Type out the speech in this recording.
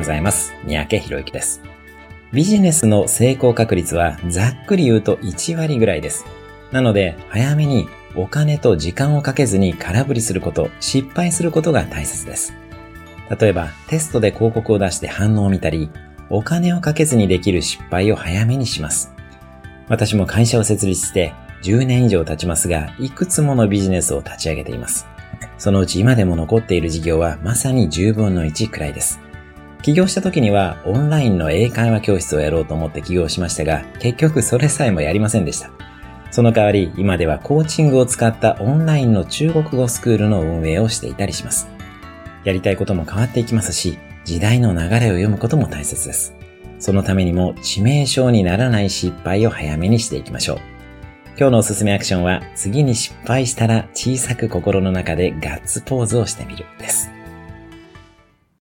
ございます。三宅博之です。ビジネスの成功確率はざっくり言うと1割ぐらいです。なので、早めにお金と時間をかけずに空振りすること、失敗することが大切です。例えば、テストで広告を出して反応を見たり、お金をかけずにできる失敗を早めにします。私も会社を設立して10年以上経ちますが、いくつものビジネスを立ち上げています。そのうち今でも残っている事業はまさに10分の1くらいです。起業した時にはオンラインの英会話教室をやろうと思って起業しましたが、結局それさえもやりませんでした。その代わり、今ではコーチングを使ったオンラインの中国語スクールの運営をしていたりします。やりたいことも変わっていきますし、時代の流れを読むことも大切です。そのためにも致命傷にならない失敗を早めにしていきましょう。今日のおすすめアクションは、次に失敗したら小さく心の中でガッツポーズをしてみるです。